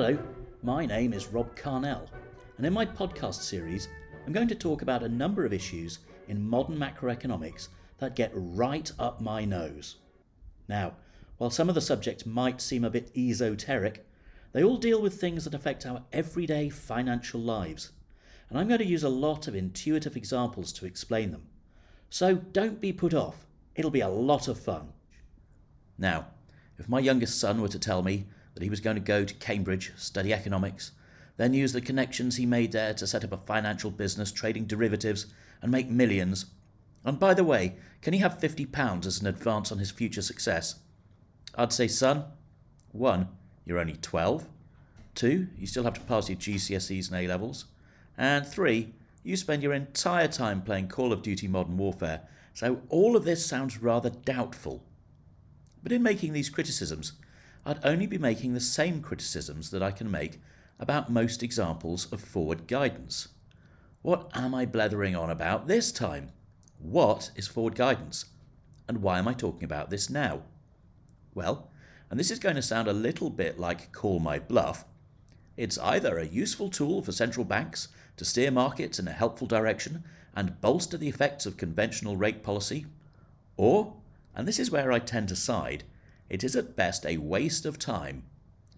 Hello, my name is Rob Carnell, and in my podcast series, I'm going to talk about a number of issues in modern macroeconomics that get right up my nose. Now, while some of the subjects might seem a bit esoteric, they all deal with things that affect our everyday financial lives, and I'm going to use a lot of intuitive examples to explain them. So don't be put off, it'll be a lot of fun. Now, if my youngest son were to tell me that he was going to go to Cambridge, study economics, then use the connections he made there to set up a financial business trading derivatives and make millions. And by the way, can he have £50 as an advance on his future success? I'd say, son, one, you're only 12. Two, you still have to pass your GCSEs and A levels. And three, you spend your entire time playing Call of Duty Modern Warfare, so all of this sounds rather doubtful. But in making these criticisms, I'd only be making the same criticisms that I can make about most examples of forward guidance. What am I blethering on about this time? What is forward guidance? And why am I talking about this now? Well, and this is going to sound a little bit like call my bluff, it's either a useful tool for central banks to steer markets in a helpful direction and bolster the effects of conventional rate policy, or, and this is where I tend to side, it is at best a waste of time,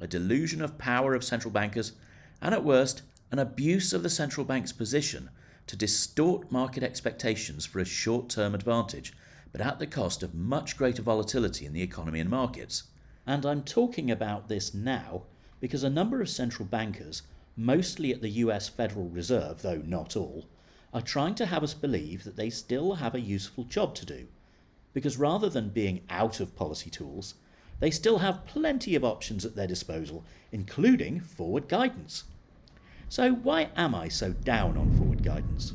a delusion of power of central bankers, and at worst, an abuse of the central bank's position to distort market expectations for a short term advantage, but at the cost of much greater volatility in the economy and markets. And I'm talking about this now because a number of central bankers, mostly at the US Federal Reserve, though not all, are trying to have us believe that they still have a useful job to do because rather than being out of policy tools, they still have plenty of options at their disposal, including forward guidance. So, why am I so down on forward guidance?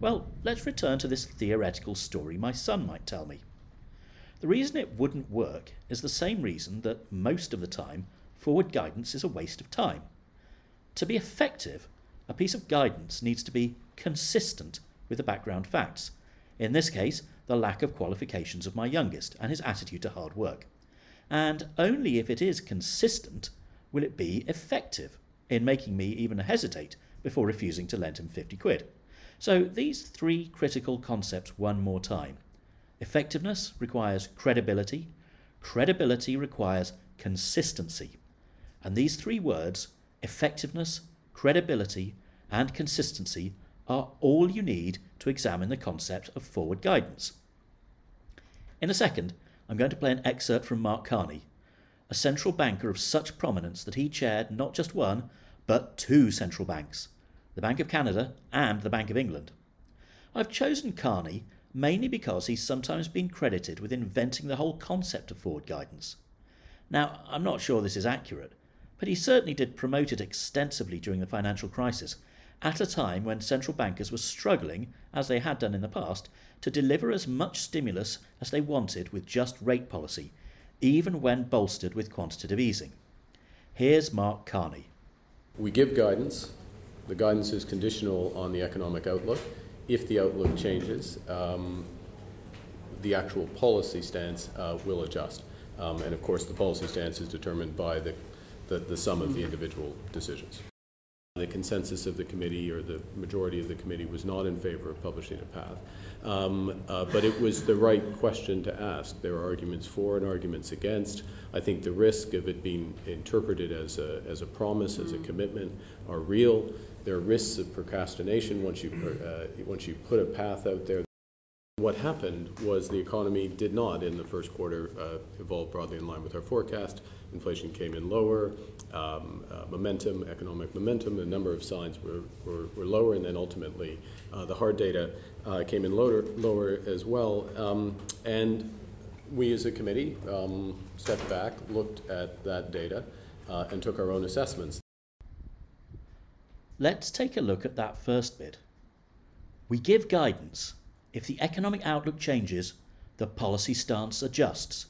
Well, let's return to this theoretical story my son might tell me. The reason it wouldn't work is the same reason that most of the time forward guidance is a waste of time. To be effective, a piece of guidance needs to be consistent with the background facts. In this case, the lack of qualifications of my youngest and his attitude to hard work. And only if it is consistent will it be effective in making me even hesitate before refusing to lend him 50 quid. So, these three critical concepts one more time. Effectiveness requires credibility, credibility requires consistency. And these three words, effectiveness, credibility, and consistency, are all you need to examine the concept of forward guidance. In a second, I'm going to play an excerpt from Mark Carney, a central banker of such prominence that he chaired not just one, but two central banks the Bank of Canada and the Bank of England. I've chosen Carney mainly because he's sometimes been credited with inventing the whole concept of forward guidance. Now, I'm not sure this is accurate, but he certainly did promote it extensively during the financial crisis at a time when central bankers were struggling, as they had done in the past, to deliver as much stimulus as they wanted with just rate policy, even when bolstered with quantitative easing. Here's Mark Carney. We give guidance. The guidance is conditional on the economic outlook. If the outlook changes, um, the actual policy stance uh, will adjust. Um, and of course, the policy stance is determined by the, the, the sum of the individual decisions. The consensus of the committee or the majority of the committee was not in favor of publishing a path. Um, uh, but it was the right question to ask. There are arguments for and arguments against. I think the risk of it being interpreted as a, as a promise, as a commitment, are real. There are risks of procrastination once you, uh, once you put a path out there. What happened was the economy did not, in the first quarter, uh, evolve broadly in line with our forecast. Inflation came in lower, um, uh, momentum, economic momentum, a number of signs were, were, were lower, and then ultimately uh, the hard data uh, came in lower, lower as well. Um, and we as a committee um, stepped back, looked at that data, uh, and took our own assessments. Let's take a look at that first bit. We give guidance if the economic outlook changes, the policy stance adjusts.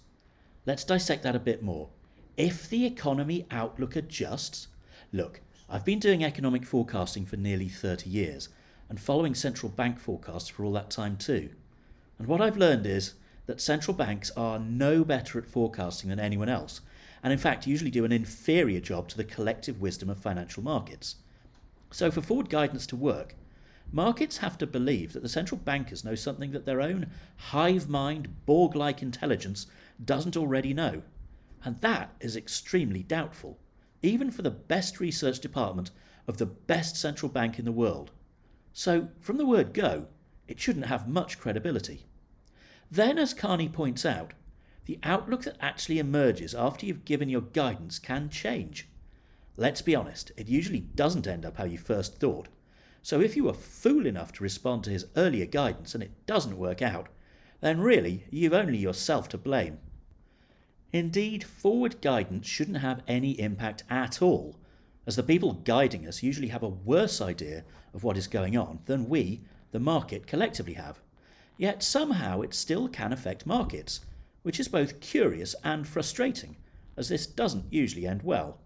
Let's dissect that a bit more. If the economy outlook adjusts, look, I've been doing economic forecasting for nearly 30 years and following central bank forecasts for all that time too. And what I've learned is that central banks are no better at forecasting than anyone else, and in fact usually do an inferior job to the collective wisdom of financial markets. So, for forward guidance to work, markets have to believe that the central bankers know something that their own hive mind, Borg like intelligence doesn't already know. And that is extremely doubtful, even for the best research department of the best central bank in the world. So, from the word go, it shouldn't have much credibility. Then, as Carney points out, the outlook that actually emerges after you've given your guidance can change. Let's be honest, it usually doesn't end up how you first thought. So if you were fool enough to respond to his earlier guidance and it doesn't work out, then really you've only yourself to blame. Indeed, forward guidance shouldn't have any impact at all, as the people guiding us usually have a worse idea of what is going on than we, the market, collectively have. Yet somehow it still can affect markets, which is both curious and frustrating, as this doesn't usually end well.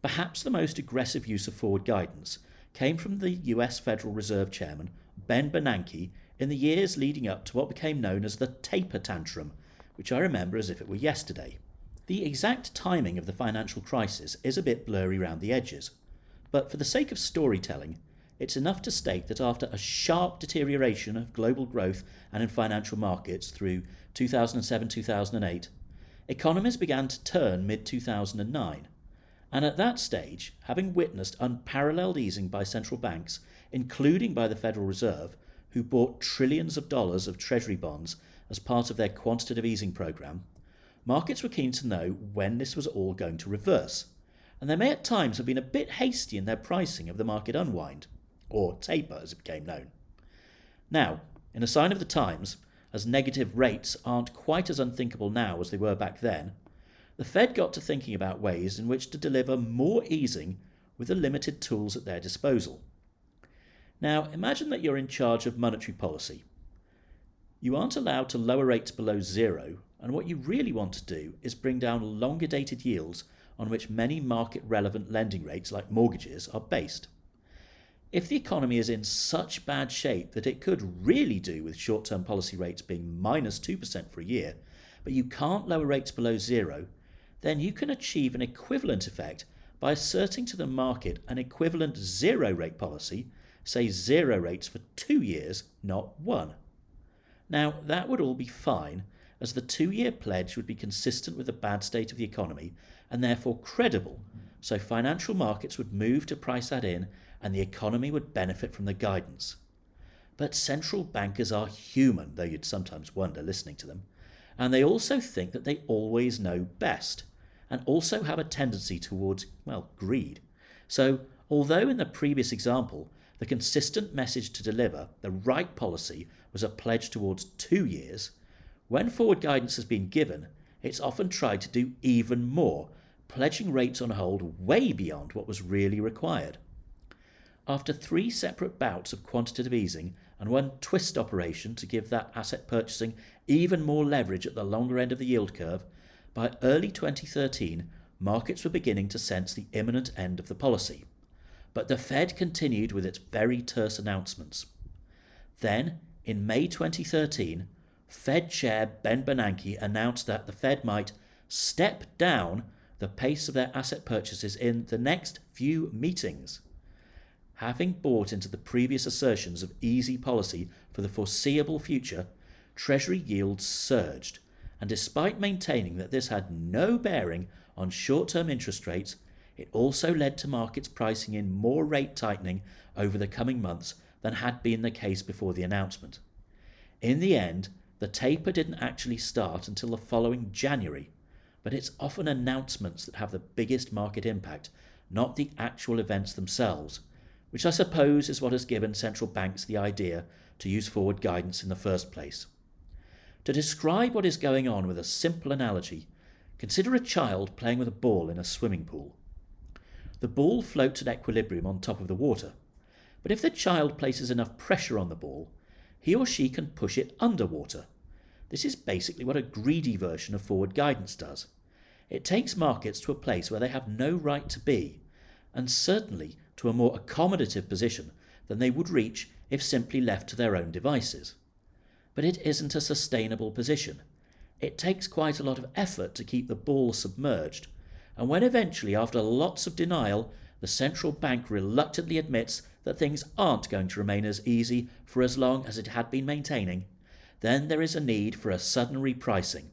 Perhaps the most aggressive use of forward guidance came from the US Federal Reserve Chairman, Ben Bernanke, in the years leading up to what became known as the taper tantrum, which I remember as if it were yesterday. The exact timing of the financial crisis is a bit blurry round the edges, but for the sake of storytelling, it's enough to state that after a sharp deterioration of global growth and in financial markets through 2007 2008, economies began to turn mid 2009. And at that stage, having witnessed unparalleled easing by central banks, including by the Federal Reserve, who bought trillions of dollars of Treasury bonds as part of their quantitative easing program, markets were keen to know when this was all going to reverse, and they may at times have been a bit hasty in their pricing of the market unwind or taper as it became known. Now, in a sign of the times, as negative rates aren't quite as unthinkable now as they were back then, the Fed got to thinking about ways in which to deliver more easing with the limited tools at their disposal. Now, imagine that you're in charge of monetary policy. You aren't allowed to lower rates below zero, and what you really want to do is bring down longer dated yields on which many market relevant lending rates, like mortgages, are based. If the economy is in such bad shape that it could really do with short term policy rates being minus 2% for a year, but you can't lower rates below zero, then you can achieve an equivalent effect by asserting to the market an equivalent zero rate policy, say zero rates for two years, not one. Now, that would all be fine, as the two year pledge would be consistent with the bad state of the economy and therefore credible, so financial markets would move to price that in and the economy would benefit from the guidance. But central bankers are human, though you'd sometimes wonder listening to them, and they also think that they always know best, and also have a tendency towards, well, greed. So, although in the previous example, the consistent message to deliver the right policy was a pledge towards two years, when forward guidance has been given, it's often tried to do even more, pledging rates on hold way beyond what was really required. After three separate bouts of quantitative easing and one twist operation to give that asset purchasing even more leverage at the longer end of the yield curve, by early 2013, markets were beginning to sense the imminent end of the policy. But the Fed continued with its very terse announcements. Then, in May 2013, Fed Chair Ben Bernanke announced that the Fed might step down the pace of their asset purchases in the next few meetings having bought into the previous assertions of easy policy for the foreseeable future, Treasury yields surged, and despite maintaining that this had no bearing on short term interest rates, it also led to markets pricing in more rate tightening over the coming months than had been the case before the announcement. In the end, the taper didn't actually start until the following January, but it's often announcements that have the biggest market impact, not the actual events themselves which I suppose is what has given central banks the idea to use forward guidance in the first place. To describe what is going on with a simple analogy, consider a child playing with a ball in a swimming pool. The ball floats at equilibrium on top of the water, but if the child places enough pressure on the ball, he or she can push it underwater. This is basically what a greedy version of forward guidance does. It takes markets to a place where they have no right to be, and certainly to a more accommodative position than they would reach if simply left to their own devices. But it isn't a sustainable position. it takes quite a lot of effort to keep the ball submerged, and when eventually, after lots of denial, the central bank reluctantly admits that things aren't going to remain as easy for as long as it had been maintaining, then there is a need for a sudden repricing,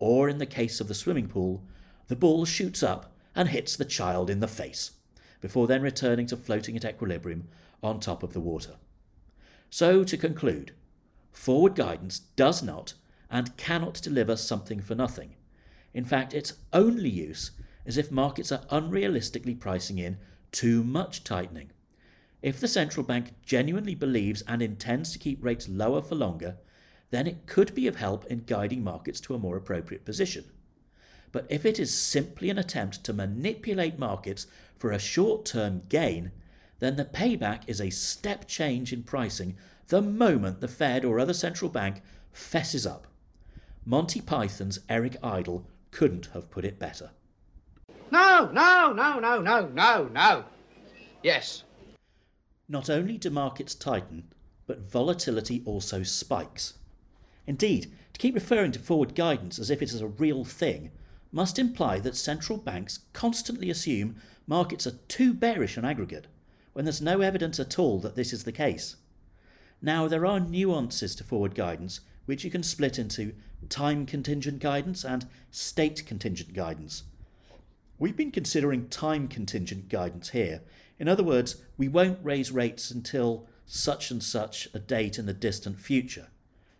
or in the case of the swimming pool, the ball shoots up and hits the child in the face, before then returning to floating at equilibrium on top of the water. So, to conclude, forward guidance does not and cannot deliver something for nothing. In fact, its only use is if markets are unrealistically pricing in too much tightening. If the central bank genuinely believes and intends to keep rates lower for longer, then it could be of help in guiding markets to a more appropriate position. But if it is simply an attempt to manipulate markets for a short term gain, then the payback is a step change in pricing the moment the Fed or other central bank fesses up. Monty Python's Eric Idle couldn't have put it better. No, no, no, no, no, no, no. Yes. Not only do markets tighten, but volatility also spikes. Indeed, to keep referring to forward guidance as if it is a real thing must imply that central banks constantly assume markets are too bearish on aggregate, when there's no evidence at all that this is the case. Now, there are nuances to forward guidance which you can split into time contingent guidance and state contingent guidance. We've been considering time contingent guidance here. In other words, we won't raise rates until such and such a date in the distant future.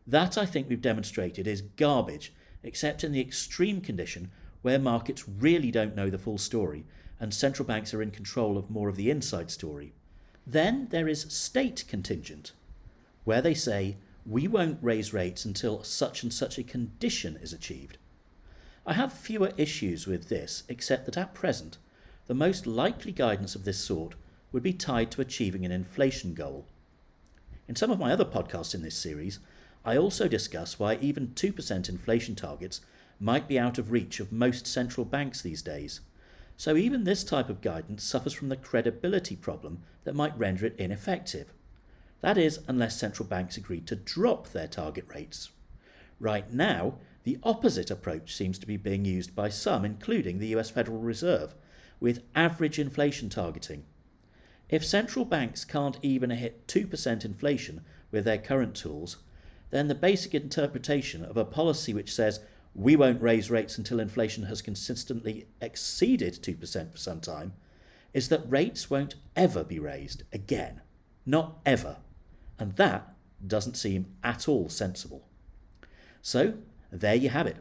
That, I think, we've demonstrated is garbage, except in the extreme condition where markets really don't know the full story and central banks are in control of more of the inside story. Then there is state contingent, where they say, we won't raise rates until such and such a condition is achieved. I have fewer issues with this, except that at present, the most likely guidance of this sort would be tied to achieving an inflation goal. In some of my other podcasts in this series, I also discuss why even 2% inflation targets might be out of reach of most central banks these days. So even this type of guidance suffers from the credibility problem that might render it ineffective. That is, unless central banks agree to drop their target rates. Right now, the opposite approach seems to be being used by some, including the US Federal Reserve, with average inflation targeting. If central banks can't even hit 2% inflation with their current tools, then the basic interpretation of a policy which says we won't raise rates until inflation has consistently exceeded 2% for some time is that rates won't ever be raised again. Not ever. And that doesn't seem at all sensible. So, there you have it.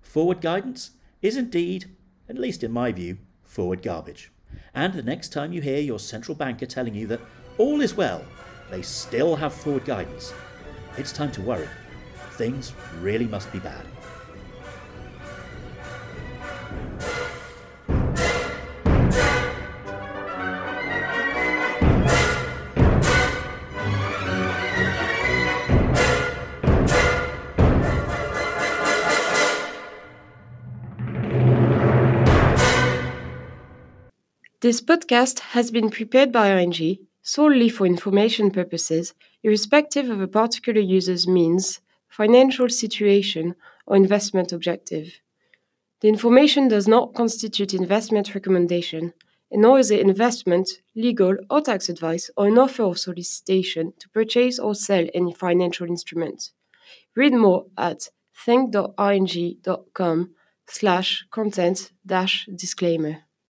Forward guidance is indeed, at least in my view, forward garbage. And the next time you hear your central banker telling you that all is well, they still have forward guidance, it's time to worry. Things really must be bad. This podcast has been prepared by ING solely for information purposes, irrespective of a particular user's means, financial situation, or investment objective. The information does not constitute investment recommendation, nor is it investment, legal, or tax advice, or an offer or solicitation to purchase or sell any financial instrument. Read more at think.ing.com slash content dash disclaimer.